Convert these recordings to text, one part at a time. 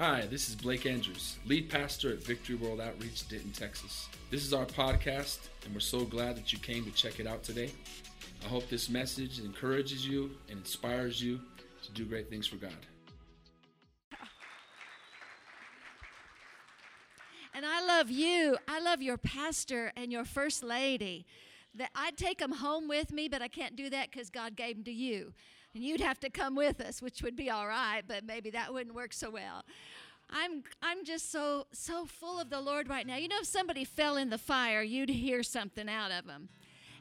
Hi, this is Blake Andrews, lead pastor at Victory World Outreach, Denton, Texas. This is our podcast, and we're so glad that you came to check it out today. I hope this message encourages you and inspires you to do great things for God. And I love you. I love your pastor and your first lady. That I'd take them home with me, but I can't do that because God gave them to you. And you'd have to come with us, which would be all right, but maybe that wouldn't work so well. I'm I'm just so so full of the Lord right now. You know, if somebody fell in the fire, you'd hear something out of them.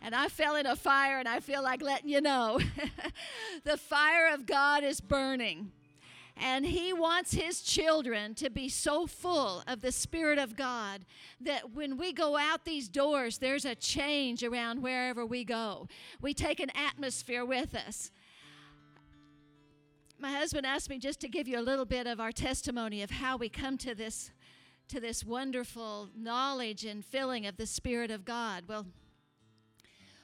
And I fell in a fire, and I feel like letting you know the fire of God is burning. And he wants his children to be so full of the Spirit of God that when we go out these doors, there's a change around wherever we go. We take an atmosphere with us. Husband asked me just to give you a little bit of our testimony of how we come to this to this wonderful knowledge and filling of the Spirit of God. Well,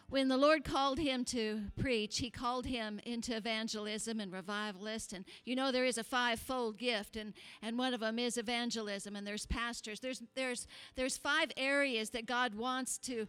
when the Lord called him to preach, he called him into evangelism and revivalist. And you know there is a five-fold gift, and, and one of them is evangelism, and there's pastors. There's there's there's five areas that God wants to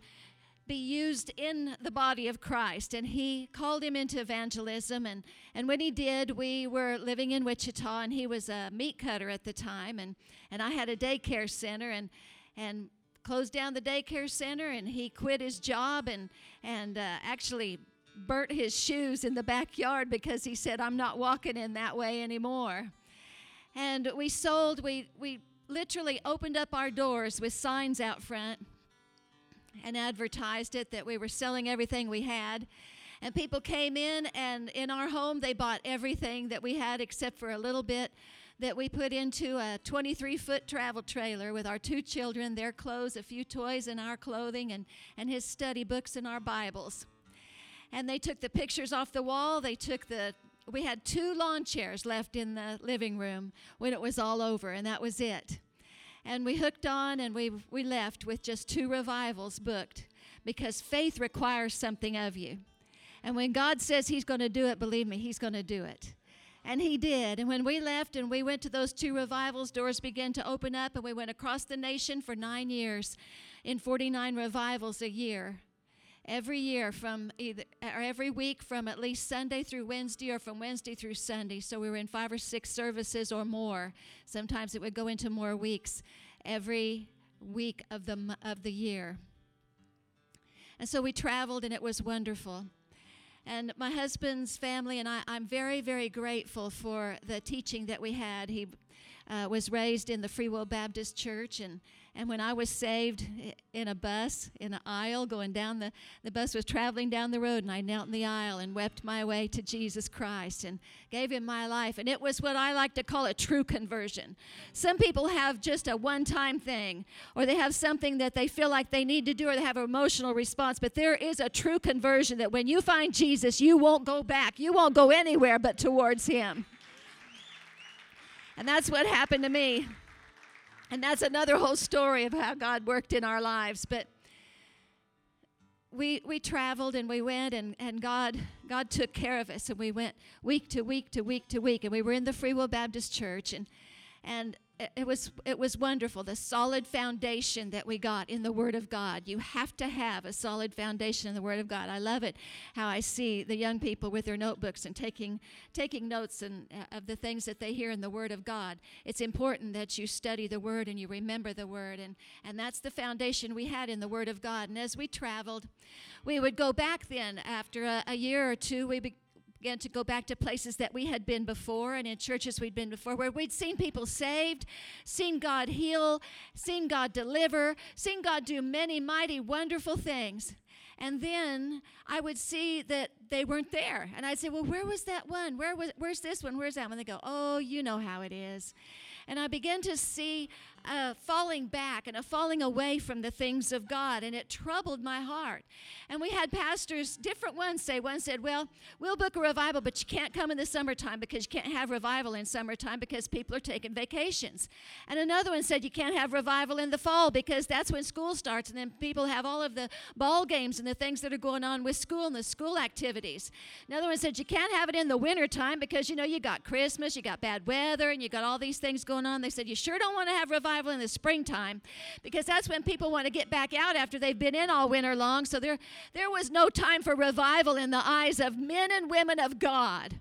be used in the body of Christ. And he called him into evangelism. And, and when he did, we were living in Wichita, and he was a meat cutter at the time. And, and I had a daycare center. And, and closed down the daycare center and he quit his job and and uh, actually burnt his shoes in the backyard because he said I'm not walking in that way anymore. And we sold we we literally opened up our doors with signs out front and advertised it that we were selling everything we had. And people came in and in our home they bought everything that we had except for a little bit that we put into a 23 foot travel trailer with our two children, their clothes, a few toys, and our clothing, and, and his study books and our Bibles. And they took the pictures off the wall. They took the, we had two lawn chairs left in the living room when it was all over, and that was it. And we hooked on and we, we left with just two revivals booked because faith requires something of you. And when God says He's going to do it, believe me, He's going to do it. And he did. And when we left and we went to those two revivals, doors began to open up, and we went across the nation for nine years in 49 revivals a year. Every year, from either, or every week, from at least Sunday through Wednesday, or from Wednesday through Sunday. So we were in five or six services or more. Sometimes it would go into more weeks every week of the, of the year. And so we traveled, and it was wonderful. And my husband's family and I, I'm very, very grateful for the teaching that we had. He uh, was raised in the Free Will Baptist Church, and, and when I was saved in a bus, in an aisle, going down the, the bus was traveling down the road, and I knelt in the aisle and wept my way to Jesus Christ and gave him my life. And it was what I like to call a true conversion. Some people have just a one time thing, or they have something that they feel like they need to do, or they have an emotional response. But there is a true conversion that when you find Jesus, you won't go back. You won't go anywhere but towards him. And that's what happened to me. And that's another whole story of how God worked in our lives. But we, we traveled and we went and, and God, God took care of us and we went week to week to week to week and we were in the Free Will Baptist Church and, and it was it was wonderful the solid foundation that we got in the word of god. You have to have a solid foundation in the word of god. I love it how i see the young people with their notebooks and taking taking notes and uh, of the things that they hear in the word of god. It's important that you study the word and you remember the word and and that's the foundation we had in the word of god. And as we traveled we would go back then after a, a year or two we be, began to go back to places that we had been before and in churches we'd been before where we'd seen people saved, seen God heal, seen God deliver, seen God do many mighty, wonderful things. And then I would see that they weren't there. And I'd say, Well, where was that one? Where was where's this one? Where's that one? They go, Oh, you know how it is. And I began to see a falling back and a falling away from the things of God, and it troubled my heart. And we had pastors, different ones say, one said, Well, we'll book a revival, but you can't come in the summertime because you can't have revival in summertime because people are taking vacations. And another one said, You can't have revival in the fall because that's when school starts, and then people have all of the ball games and the things that are going on with school and the school activities. Another one said you can't have it in the wintertime because, you know, you got Christmas, you got bad weather, and you got all these things going on. They said you sure don't want to have revival in the springtime because that's when people want to get back out after they've been in all winter long. So there, there was no time for revival in the eyes of men and women of God.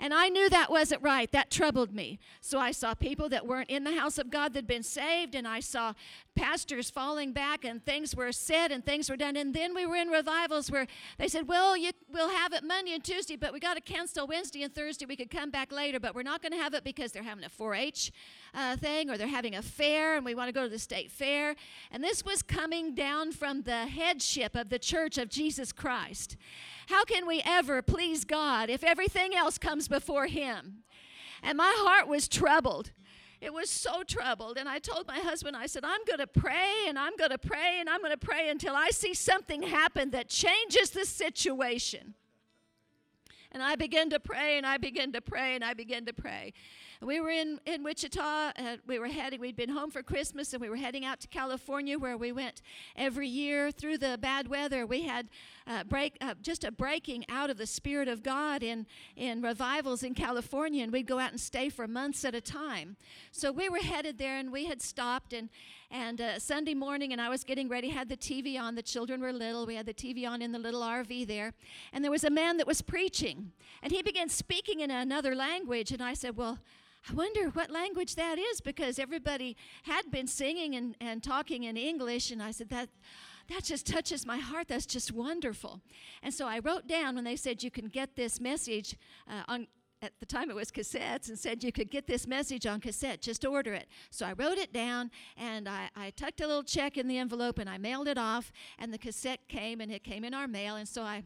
And I knew that wasn't right. That troubled me. So I saw people that weren't in the house of God that'd been saved, and I saw pastors falling back, and things were said and things were done. And then we were in revivals where they said, Well, you, we'll have it Monday and Tuesday, but we got to cancel Wednesday and Thursday. We could come back later, but we're not going to have it because they're having a 4 H uh, thing or they're having a fair, and we want to go to the state fair. And this was coming down from the headship of the church of Jesus Christ. How can we ever please God if everything else comes before Him? And my heart was troubled. It was so troubled. And I told my husband, I said, I'm going to pray and I'm going to pray and I'm going to pray until I see something happen that changes the situation. And I began to pray and I began to pray and I began to pray. We were in, in Wichita. Uh, we were heading, we'd been home for Christmas and we were heading out to California where we went every year through the bad weather. We had uh, break, uh, just a breaking out of the Spirit of God in, in revivals in California, and we'd go out and stay for months at a time. So we were headed there and we had stopped and and uh, Sunday morning, and I was getting ready, had the TV on. The children were little. We had the TV on in the little RV there. And there was a man that was preaching. And he began speaking in another language. And I said, Well, I wonder what language that is because everybody had been singing and, and talking in English. And I said, that, that just touches my heart. That's just wonderful. And so I wrote down when they said you can get this message uh, on. At the time, it was cassettes, and said you could get this message on cassette. Just order it. So I wrote it down, and I, I tucked a little check in the envelope, and I mailed it off. And the cassette came, and it came in our mail. And so I,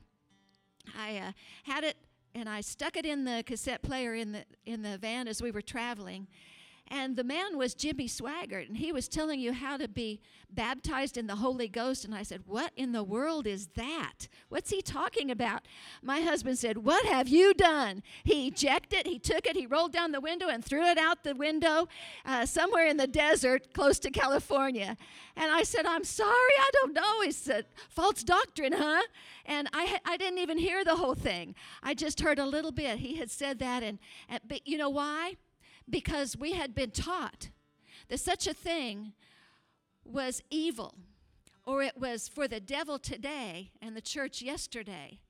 I uh, had it and I stuck it in the cassette player in the in the van as we were traveling. And the man was Jimmy Swaggart, and he was telling you how to be baptized in the Holy Ghost. And I said, What in the world is that? What's he talking about? My husband said, What have you done? He ejected, he took it, he rolled down the window and threw it out the window uh, somewhere in the desert close to California. And I said, I'm sorry, I don't know. He said, False doctrine, huh? And I, I didn't even hear the whole thing. I just heard a little bit. He had said that. And, and but you know why? Because we had been taught that such a thing was evil or it was for the devil today and the church yesterday.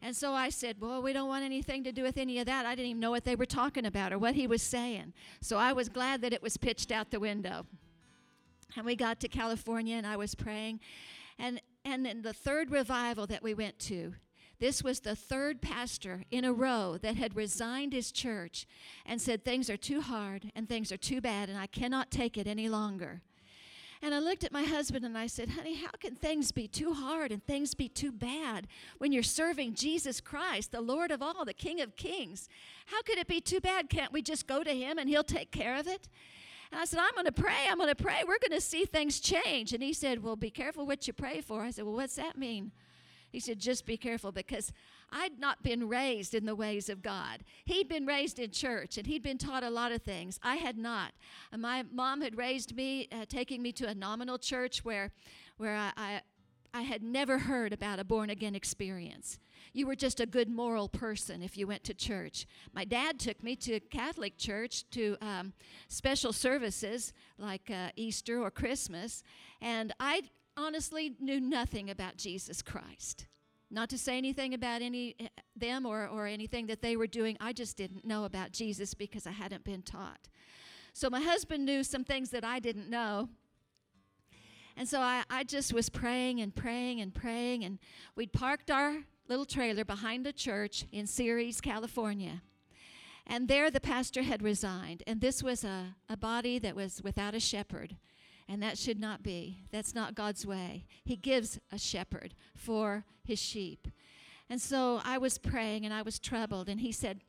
And so I said, Well, we don't want anything to do with any of that. I didn't even know what they were talking about or what he was saying. So I was glad that it was pitched out the window. And we got to California and I was praying. And, and in the third revival that we went to, this was the third pastor in a row that had resigned his church and said, Things are too hard and things are too bad, and I cannot take it any longer. And I looked at my husband and I said, Honey, how can things be too hard and things be too bad when you're serving Jesus Christ, the Lord of all, the King of kings? How could it be too bad? Can't we just go to Him and He'll take care of it? And I said, I'm going to pray. I'm going to pray. We're going to see things change. And he said, Well, be careful what you pray for. I said, Well, what's that mean? He said, Just be careful because I'd not been raised in the ways of God. He'd been raised in church and he'd been taught a lot of things. I had not. My mom had raised me, uh, taking me to a nominal church where, where I, I, I had never heard about a born again experience. You were just a good moral person if you went to church. My dad took me to Catholic church to um, special services like uh, Easter or Christmas, and I honestly knew nothing about Jesus Christ. Not to say anything about any eh, them or, or anything that they were doing. I just didn't know about Jesus because I hadn't been taught. So my husband knew some things that I didn't know. And so I, I just was praying and praying and praying. And we'd parked our little trailer behind a church in Ceres, California. And there the pastor had resigned. And this was a, a body that was without a shepherd. And that should not be. That's not God's way. He gives a shepherd for his sheep. And so I was praying and I was troubled. And he said,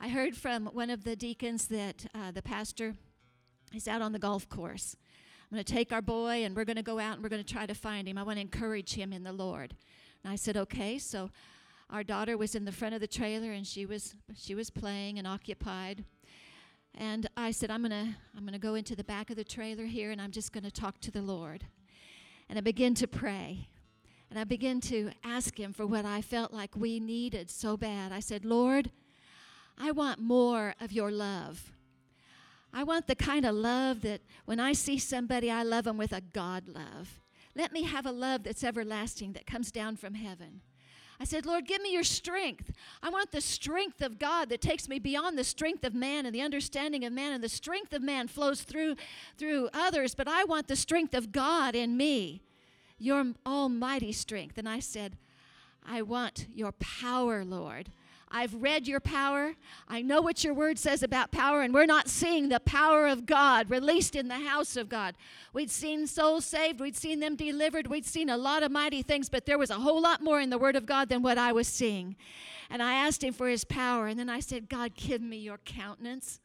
I heard from one of the deacons that uh, the pastor is out on the golf course. I'm going to take our boy and we're going to go out and we're going to try to find him. I want to encourage him in the Lord. And I said, okay. So our daughter was in the front of the trailer and she was she was playing and occupied. And I said, I'm gonna I'm gonna go into the back of the trailer here and I'm just gonna talk to the Lord. And I began to pray. And I began to ask him for what I felt like we needed so bad. I said, Lord, I want more of your love. I want the kind of love that when I see somebody, I love them with a God love. Let me have a love that's everlasting, that comes down from heaven. I said, Lord, give me your strength. I want the strength of God that takes me beyond the strength of man and the understanding of man. And the strength of man flows through, through others, but I want the strength of God in me, your almighty strength. And I said, I want your power, Lord. I've read your power. I know what your word says about power, and we're not seeing the power of God released in the house of God. We'd seen souls saved, we'd seen them delivered, we'd seen a lot of mighty things, but there was a whole lot more in the word of God than what I was seeing. And I asked him for his power, and then I said, God, give me your countenance.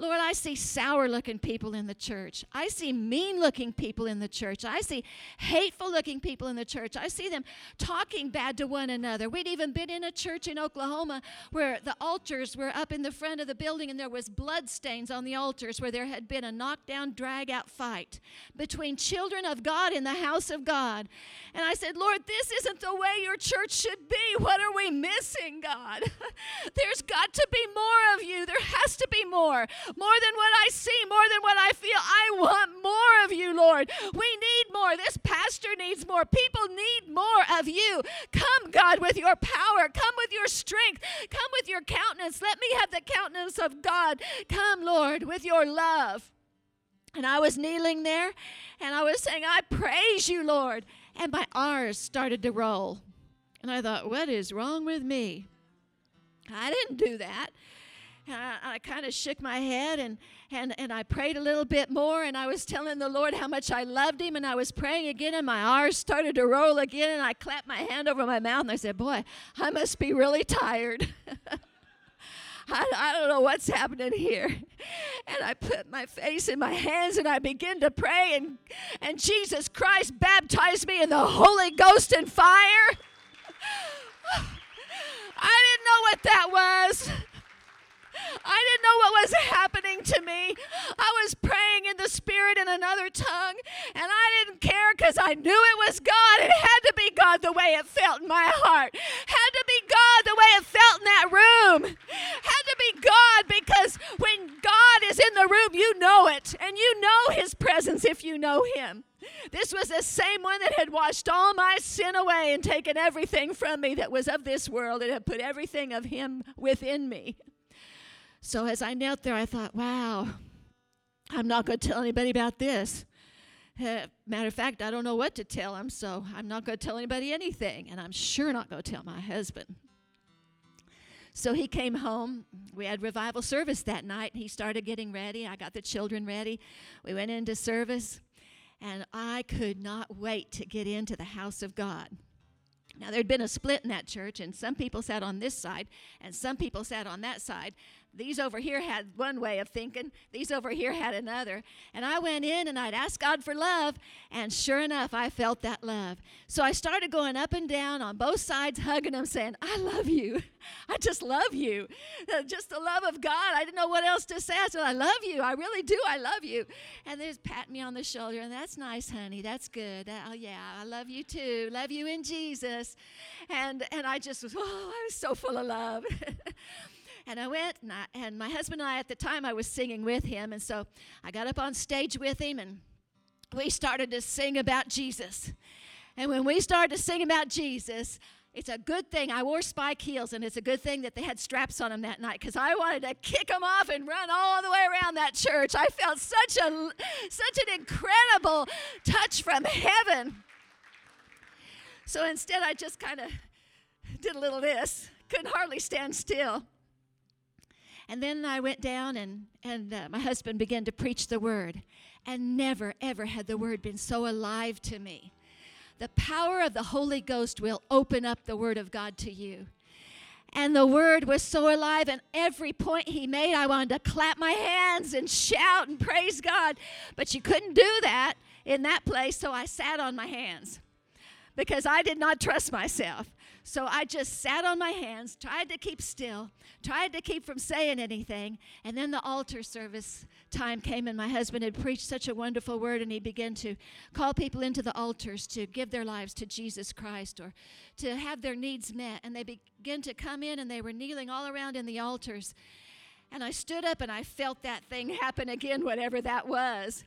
Lord, I see sour looking people in the church. I see mean looking people in the church. I see hateful looking people in the church. I see them talking bad to one another. We'd even been in a church in Oklahoma where the altars were up in the front of the building and there was blood stains on the altars where there had been a knockdown, drag out fight between children of God in the house of God. And I said, Lord, this isn't the way your church should be. What are we missing, God? There's got to be more of you. There has to be more more than what I see, more than what I feel. I want more of you, Lord. We need more. This pastor needs more. People need more of you. Come, God, with your power. Come with your strength. Come with your countenance. Let me have the countenance of God. Come, Lord, with your love. And I was kneeling there and I was saying, I praise you, Lord. And my R's started to roll. And I thought, what is wrong with me? I didn't do that. I, I kind of shook my head and, and, and I prayed a little bit more and I was telling the Lord how much I loved him and I was praying again and my R's started to roll again and I clapped my hand over my mouth and I said, Boy, I must be really tired. I, I, don't know what's happening here. And I put my face in my hands and I begin to pray, and, and Jesus Christ baptized me in the Holy Ghost and fire. I didn't know what that was. I didn't know what was happening to me. I was praying in the Spirit in another tongue, and I didn't care because I knew it was God. It had to be God the way it felt in my heart. Had to be God the way it felt in that room. Had to be God because when God is in the room, you know it, and you know His presence if you know Him. This was the same one that had washed all my sin away and taken everything from me that was of this world and had put everything of Him within me. So as I knelt there, I thought, wow, I'm not going to tell anybody about this. Uh, matter of fact, I don't know what to tell him, so I'm not going to tell anybody anything, and I'm sure not going to tell my husband. So he came home. We had revival service that night. He started getting ready. I got the children ready. We went into service, and I could not wait to get into the house of God. Now, there'd been a split in that church, and some people sat on this side, and some people sat on that side. These over here had one way of thinking, these over here had another. And I went in and I'd ask God for love, and sure enough, I felt that love. So I started going up and down on both sides, hugging them, saying, I love you. I just love you. Uh, just the love of God. I didn't know what else to say. I said, I love you. I really do. I love you. And they just pat me on the shoulder, and that's nice, honey. That's good. oh, yeah, I love you too. Love you in Jesus. And, and I just was, oh, I was so full of love. And I went, and, I, and my husband and I, at the time, I was singing with him. And so I got up on stage with him, and we started to sing about Jesus. And when we started to sing about Jesus, it's a good thing I wore spike heels, and it's a good thing that they had straps on them that night because I wanted to kick them off and run all the way around that church. I felt such a such an incredible touch from heaven. So instead, I just kind of did a little this, couldn't hardly stand still. And then I went down, and, and uh, my husband began to preach the word. And never, ever had the word been so alive to me. The power of the Holy Ghost will open up the word of God to you. And the word was so alive, and every point he made, I wanted to clap my hands and shout and praise God. But you couldn't do that in that place, so I sat on my hands because I did not trust myself. So I just sat on my hands, tried to keep still, tried to keep from saying anything. And then the altar service time came, and my husband had preached such a wonderful word, and he began to call people into the altars to give their lives to Jesus Christ or to have their needs met. And they began to come in, and they were kneeling all around in the altars. And I stood up and I felt that thing happen again, whatever that was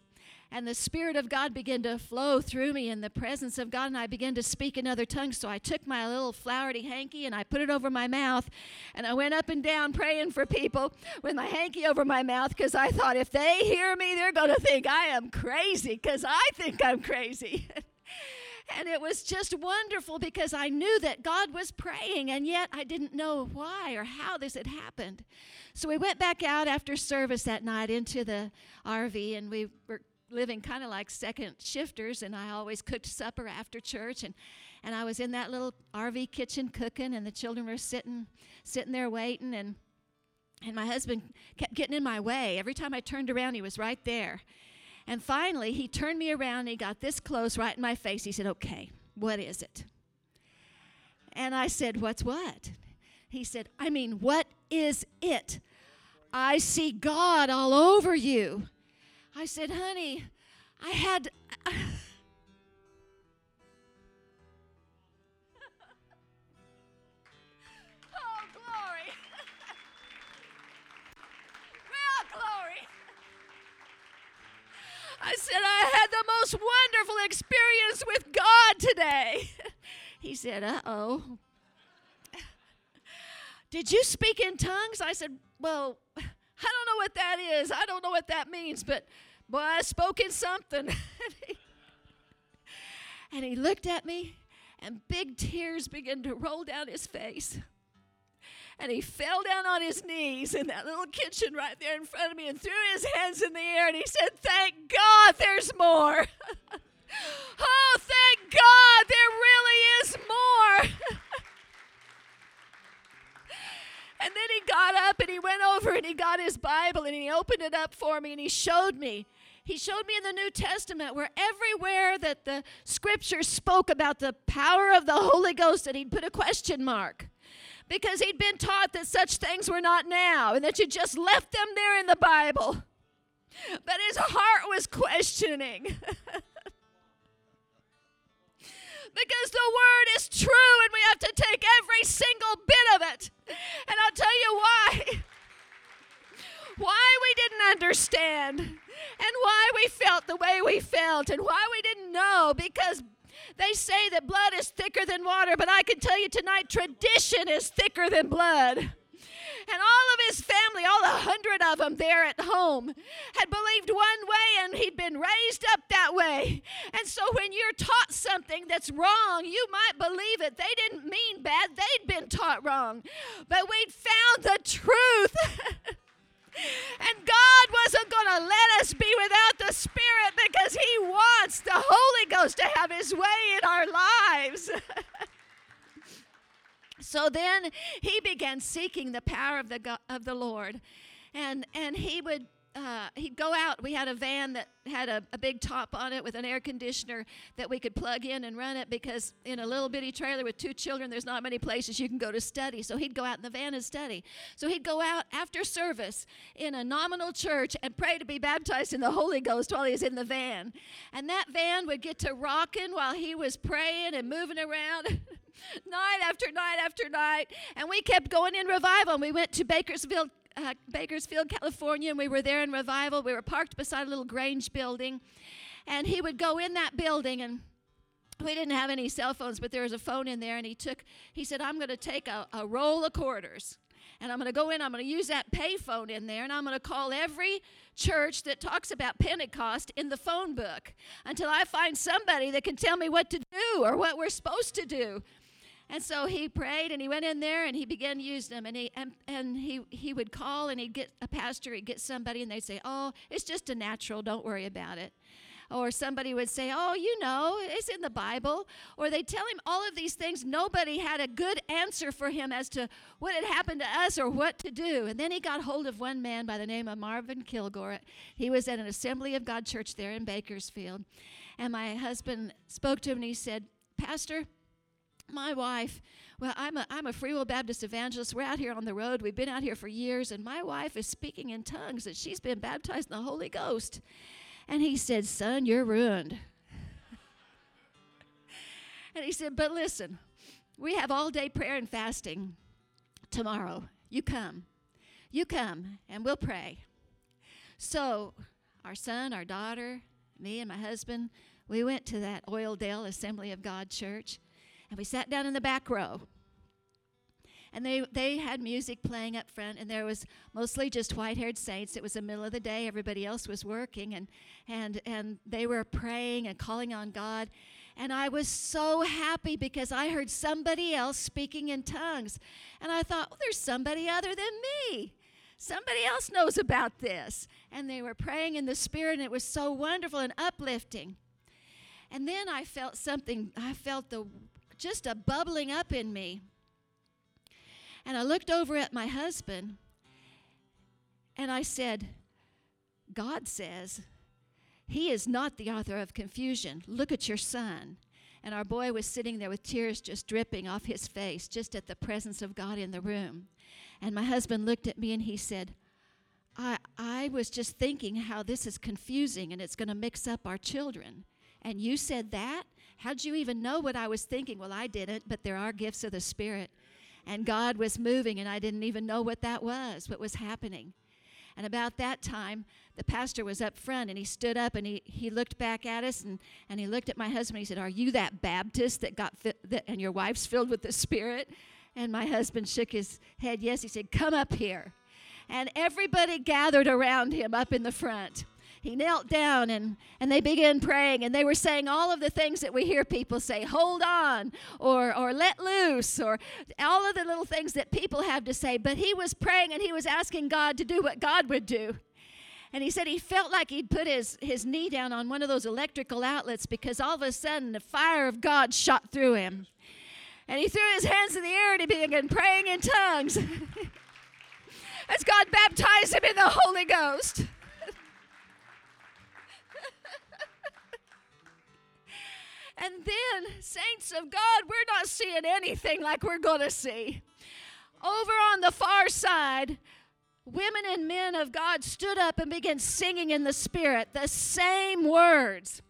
and the Spirit of God began to flow through me in the presence of God, and I began to speak in other tongues. So I took my little flowery hanky and I put it over my mouth, and I went up and down praying for people with my hanky over my mouth because I thought if they hear me, they're going to think I am crazy because I think I'm crazy. and it was just wonderful because I knew that God was praying, and yet I didn't know why or how this had happened. So we went back out after service that night into the RV, and we were living kind of like second shifters, and I always cooked supper after church, and and I was in that little RV kitchen cooking, and the children were sitting sitting there waiting, and and my husband kept getting in my way. Every time I turned around, he was right there. And finally, he turned me around and he got this close right in my face. He said, Okay, what is it? And I said, What's what? He said, I mean, what is it? I see God all over you. I said, honey, I had. oh, glory. well, glory. I said, I had the most wonderful experience with God today. he said, uh oh. Did you speak in tongues? I said, Well, know what that is. I don't know what that means, but boy, I spoke in something. and he looked at me, and big tears began to roll down his face. And he fell down on his knees in that little kitchen right there in front of me and threw his hands in the air and he said, Thank God there's more. oh, thank God there really is more. And then he got up and he went over and he got his Bible and he opened it up for me and he showed me. He showed me in the New Testament where everywhere that the scriptures spoke about the power of the Holy Ghost, that he'd put a question mark because he'd been taught that such things were not now and that you just left them there in the Bible. But his heart was questioning. because the word is true and we have to take every single bit of it. And I'll tell you why. Why we didn't understand and why we felt the way we felt and why we didn't know because they say that blood is thicker than water, but I can tell you tonight tradition is thicker than blood. And all of his family, all a hundred of them there at home, had believed one way and he'd been raised up that way. And so when you're taught something that's wrong, you might believe it. They didn't mean bad, they'd been taught wrong. But we'd found the truth. And God wasn't going to let us be without the Spirit because He wants the Holy Ghost to have His way in our lives. So then he began seeking the power of the, of the Lord. And, and he would uh, he'd go out. We had a van that had a, a, big top on it with an air conditioner that we could plug in and run it because in a little bitty trailer with two children, there's not many places you can go to study. So he'd go out in the van and study. So he'd go out after service in a nominal church and pray to be baptized in the Holy Ghost while he was in the van. And that van would get to rocking while he was praying and moving around. night after night after night. And we kept going in revival. And we went to Bakersfield, uh, Bakersfield, California, and we were there in revival. We were parked beside a little Grange building. And he would go in that building and we didn't have any cell phones, but there was a phone in there, and he took, he said, I'm going to take a, a roll of quarters and I'm going to go in, I'm going to use that payphone in there, and I'm going to call every church that talks about Pentecost in the phone book until I find somebody that can tell me what to do or what we're supposed to do. And so he prayed and he went in there and he began to use them. And he, and, and he, he would call and he'd get a pastor, he'd get somebody, and they'd say, Oh, it's just a natural, don't worry about it. Or somebody would say, Oh, you know, it's in the Bible. Or they'd tell him all of these things. Nobody had a good answer for him as to what had happened to us or what to do. And then he got hold of one man by the name of Marvin Kilgore. He was at an Assembly of God church there in Bakersfield. And my husband spoke to him and he said, Pastor, my wife, well, I'm a, I'm a Free Will Baptist evangelist. We're out here on the road. We've been out here for years, and my wife is speaking in tongues, and she's been baptized in the Holy Ghost. And he said, Son, you're ruined. and he said, But listen, we have all day prayer and fasting tomorrow. You come. You come, and we'll pray. So, our son, our daughter, me, and my husband, we went to that Oildale Assembly of God church, and we sat down in the back row. And they, they had music playing up front, and there was mostly just white haired saints. It was the middle of the day, everybody else was working, and, and, and they were praying and calling on God. And I was so happy because I heard somebody else speaking in tongues. And I thought, well, there's somebody other than me. Somebody else knows about this. And they were praying in the Spirit, and it was so wonderful and uplifting. And then I felt something, I felt the just a bubbling up in me. And I looked over at my husband and I said, God says, He is not the author of confusion. Look at your son. And our boy was sitting there with tears just dripping off his face, just at the presence of God in the room. And my husband looked at me and he said, I, I was just thinking how this is confusing and it's going to mix up our children. And you said that? How'd you even know what I was thinking? Well, I didn't, but there are gifts of the Spirit. And God was moving, and I didn't even know what that was, what was happening. And about that time, the pastor was up front and he stood up and he, he looked back at us and, and he looked at my husband. He said, Are you that Baptist that got fi- that, and your wife's filled with the Spirit? And my husband shook his head, Yes. He said, Come up here. And everybody gathered around him up in the front. He knelt down and, and they began praying, and they were saying all of the things that we hear people say hold on, or, or let loose, or all of the little things that people have to say. But he was praying and he was asking God to do what God would do. And he said he felt like he'd put his, his knee down on one of those electrical outlets because all of a sudden the fire of God shot through him. And he threw his hands in the air and he began praying in tongues. As God baptized him in the Holy Ghost. And then, saints of God, we're not seeing anything like we're going to see. Over on the far side, women and men of God stood up and began singing in the Spirit the same words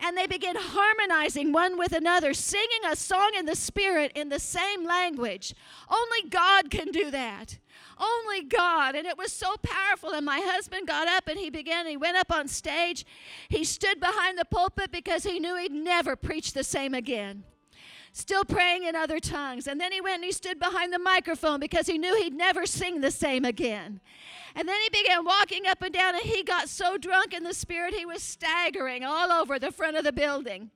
and they began harmonizing one with another, singing a song in the Spirit in the same language. Only God can do that. Only God. And it was so powerful. And my husband got up and he began, he went up on stage. He stood behind the pulpit because he knew he'd never preach the same again still praying in other tongues. And then he went and he stood behind the microphone because he knew he'd never sing the same again. And then he began walking up and down, and he got so drunk in the spirit, he was staggering all over the front of the building.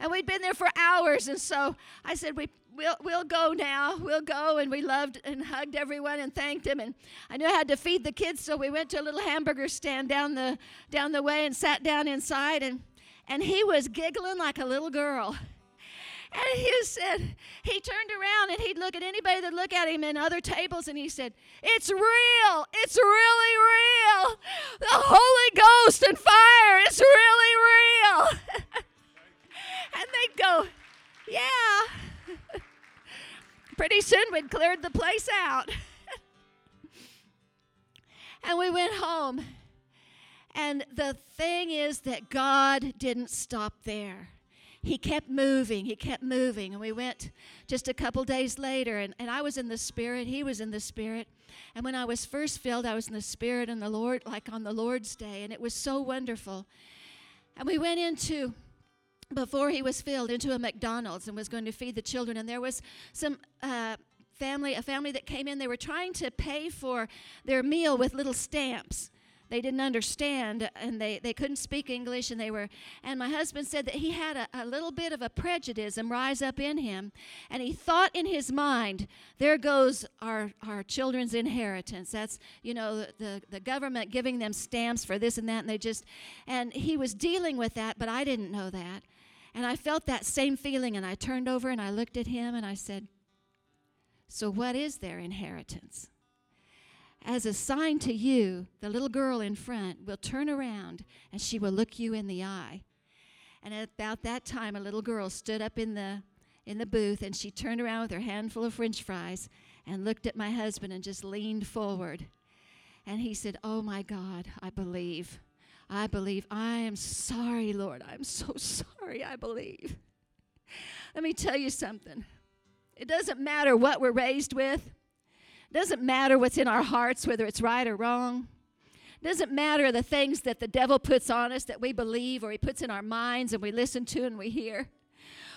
And we'd been there for hours, and so I said, we, We'll, we'll go now. We'll go. And we loved and hugged everyone and thanked him. And I knew I had to feed the kids, so we went to a little hamburger stand down the, down the way and sat down inside. And, and he was giggling like a little girl. And he said, he turned around and he'd look at anybody that look at him in other tables and he said, It's real. It's really real. The Holy Ghost and fire is really real. and they'd go, Yeah. Pretty soon we'd cleared the place out. and we went home. And the thing is that God didn't stop there he kept moving, he kept moving. And we went just a couple days later, and, and I was in the Spirit, he was in the Spirit. And when I was first filled, I was in the Spirit and the Lord, like on the Lord's Day, and it was so wonderful. And we went into, before he was filled, into a McDonald's and was going to feed the children, and there was some. Uh, family a family that came in. They were trying to pay for their meal with little stamps. They didn't understand and they, they couldn't speak english and they were and my husband said that he had a, a little bit of a prejudice rise up in him and he thought in his mind there goes our, our children's inheritance. That's you know the, the government giving them stamps for this and that and they just and he was dealing with that but i didn't know that and i felt that same feeling and i turned over and i looked at him and i said so what is their inheritance as a sign to you, the little girl in front will turn around and she will look you in the eye. And at about that time, a little girl stood up in the in the booth, and she turned around with her handful of french fries and looked at my husband and just leaned forward. And he said, Oh my God, I believe. I believe. I am sorry, Lord. I'm so sorry. I believe. Let me tell you something. It doesn't matter what we're raised with. It doesn't matter what's in our hearts, whether it's right or wrong. It doesn't matter the things that the devil puts on us that we believe or he puts in our minds and we listen to and we hear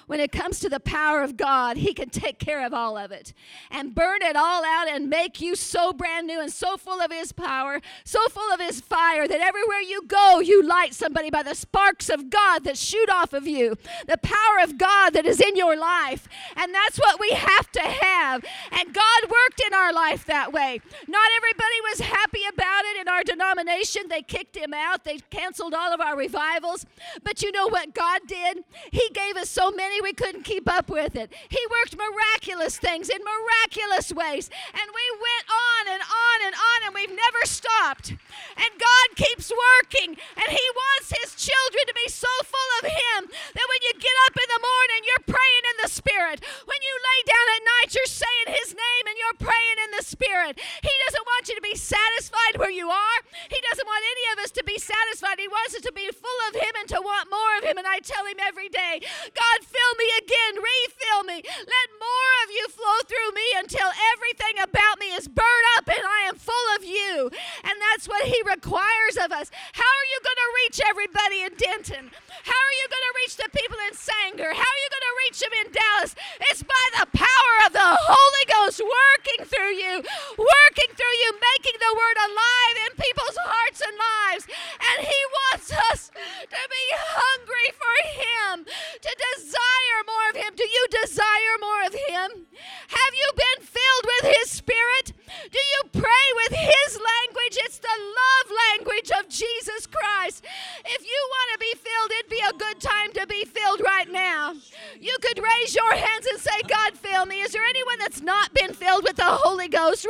when it comes to the power of God, He can take care of all of it and burn it all out and make you so brand new and so full of His power, so full of His fire that everywhere you go, you light somebody by the sparks of God that shoot off of you, the power of God that is in your life. And that's what we have to have. And God worked in our life that way. Not everybody was happy about it in our denomination. They kicked Him out, they canceled all of our revivals. But you know what God did? He gave us so many we couldn't keep up with it. He worked miraculous things in miraculous ways. And we went on and on and on, and we've never stopped. And God keeps working, and He wants His children to be so full of Him that when you get up in the morning, you're praying Spirit. When you lay down at night, you're saying His name and you're praying in the Spirit. He doesn't want you to be satisfied where you are. He doesn't want any of us to be satisfied. He wants us to be full of Him and to want more of Him. And I tell Him every day, God, fill me again, refill me. Let more of you flow through me until everything about me is burned up and I am full of you. And that's what He requires of us. How are you going to reach everybody in Denton? How are you going to reach the people in Sanger? How are you going to reach them in Dallas? It's by the power of the Holy Ghost working through you, working through you, making the word alive in people's hearts and lives. And He wants us to be hungry for Him, to desire desire more of Him? Do you desire more of Him? Have you been filled with His Spirit? Do you pray with His language? It's the love language of Jesus Christ. If you want to be filled, it'd be a good time to be filled right now. You could raise your hands and say, God, fill me. Is there anyone that's not been filled with the Holy Ghost?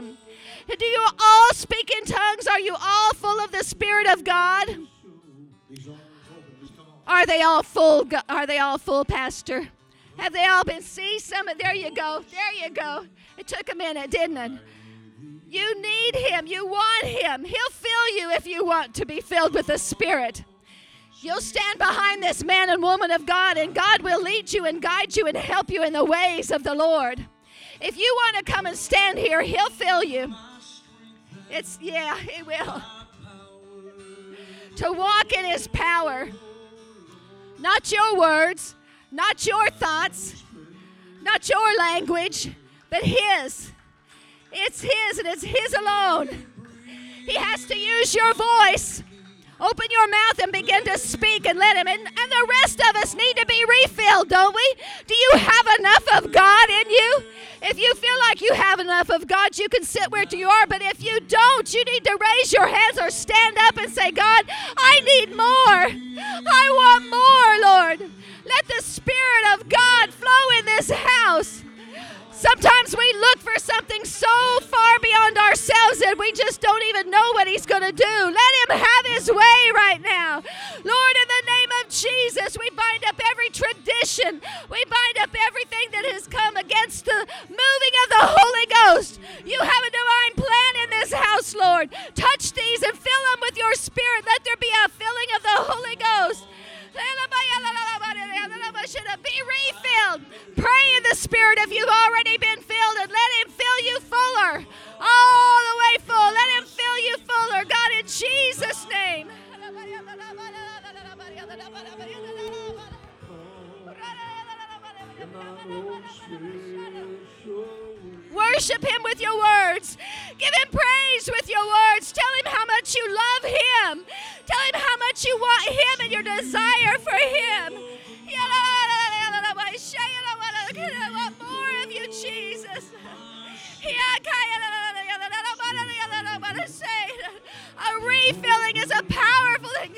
Hand. Do you all speak in tongues? Are you all full of the Spirit of God? Are they all full? Are they all full, Pastor? Have they all been? See, some there you go. There you go. It took a minute, didn't it? You need him. You want him. He'll fill you if you want to be filled with the Spirit. You'll stand behind this man and woman of God, and God will lead you and guide you and help you in the ways of the Lord. If you want to come and stand here, He'll fill you. It's, yeah, He will. To walk in His power. Not your words, not your thoughts, not your language, but His. It's His and it's His alone. He has to use your voice. Open your mouth and begin to speak and let Him. And, and the rest of us need to be refilled, don't we? Do you have enough of God in you? If you feel like you have enough of God, you can sit where you are. But if you don't, you need to raise your hands or stand up and say, God, I need more. I want more, Lord. Let the Spirit of God flow in this house. Sometimes we look for something so far beyond ourselves that we just don't even know what He's going to do. Let Him have His way right now. Lord, in the name of Jesus, we bind up every tradition. We bind up everything that has come against the moving of the Holy Ghost. You have a divine plan in this house, Lord. Worship Him with your words. Give Him praise with your words. Tell Him how much you love Him. Tell Him how much you want Him and your desire for Him. Want more of you, Jesus. A refilling is a powerful thing.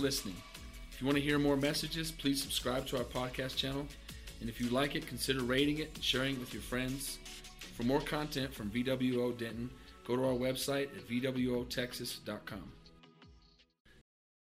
Listening. If you want to hear more messages, please subscribe to our podcast channel. And if you like it, consider rating it and sharing it with your friends. For more content from VWO Denton, go to our website at VWOTexas.com.